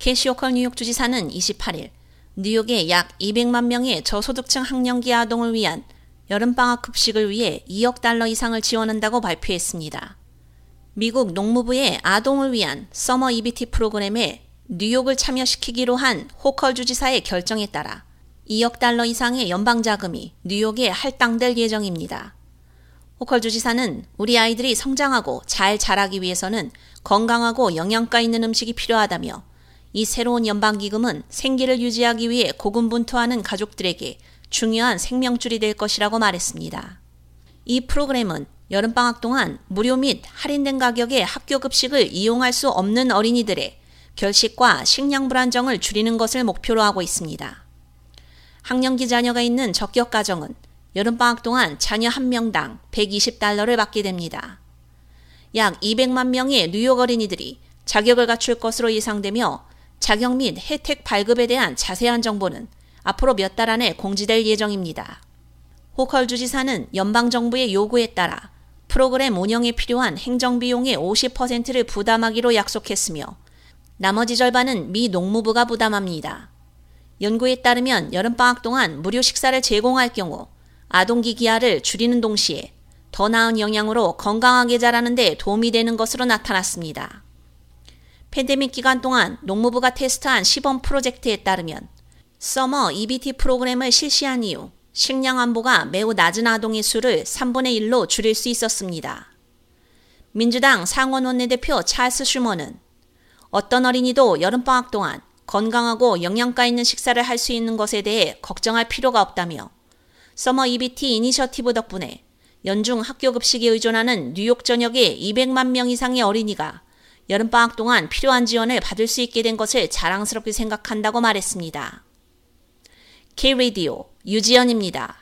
캐시 호컬 뉴욕 주지사는 28일 뉴욕의 약 200만 명의 저소득층 학령기 아동을 위한 여름방학 급식을 위해 2억 달러 이상을 지원한다고 발표했습니다. 미국 농무부의 아동을 위한 Summer EBT 프로그램에 뉴욕을 참여시키기로 한 호컬 주지사의 결정에 따라 2억 달러 이상의 연방 자금이 뉴욕에 할당될 예정입니다. 호컬 주지사는 우리 아이들이 성장하고 잘 자라기 위해서는 건강하고 영양가 있는 음식이 필요하다며 이 새로운 연방기금은 생계를 유지하기 위해 고군분투하는 가족들에게 중요한 생명줄이 될 것이라고 말했습니다. 이 프로그램은 여름방학 동안 무료 및 할인된 가격의 학교 급식을 이용할 수 없는 어린이들의 결식과 식량 불안정을 줄이는 것을 목표로 하고 있습니다. 학령기 자녀가 있는 적격 가정은 여름방학 동안 자녀 한 명당 120달러를 받게 됩니다. 약 200만 명의 뉴욕 어린이들이 자격을 갖출 것으로 예상되며 자격 및 혜택 발급에 대한 자세한 정보는 앞으로 몇 달 안에 공지될 예정입니다. 호컬 주지사는 연방정부의 요구에 따라 프로그램 운영에 필요한 행정비용의 50%를 부담하기로 약속했으며 나머지 절반은 미 농무부가 부담합니다. 연구에 따르면 여름방학 동안 무료 식사를 제공할 경우 아동기 기아를 줄이는 동시에 더 나은 영양으로 건강하게 자라는 데 도움이 되는 것으로 나타났습니다. 팬데믹 기간 동안 농무부가 테스트한 시범 프로젝트에 따르면 Summer EBT 프로그램을 실시한 이후 식량 안보가 매우 낮은 아동의 수를 3분의 1로 줄일 수 있었습니다. 민주당 상원 원내대표 찰스 슈머는 어떤 어린이도 여름방학 동안 건강하고 영양가 있는 식사를 할 수 있는 것에 대해 걱정할 필요가 없다며 Summer EBT 이니셔티브 덕분에 연중 학교 급식에 의존하는 뉴욕 전역의 200만 명 이상의 어린이가 여름방학 동안 필요한 지원을 받을 수 있게 된 것을 자랑스럽게 생각한다고 말했습니다. K-Radio 유지연입니다.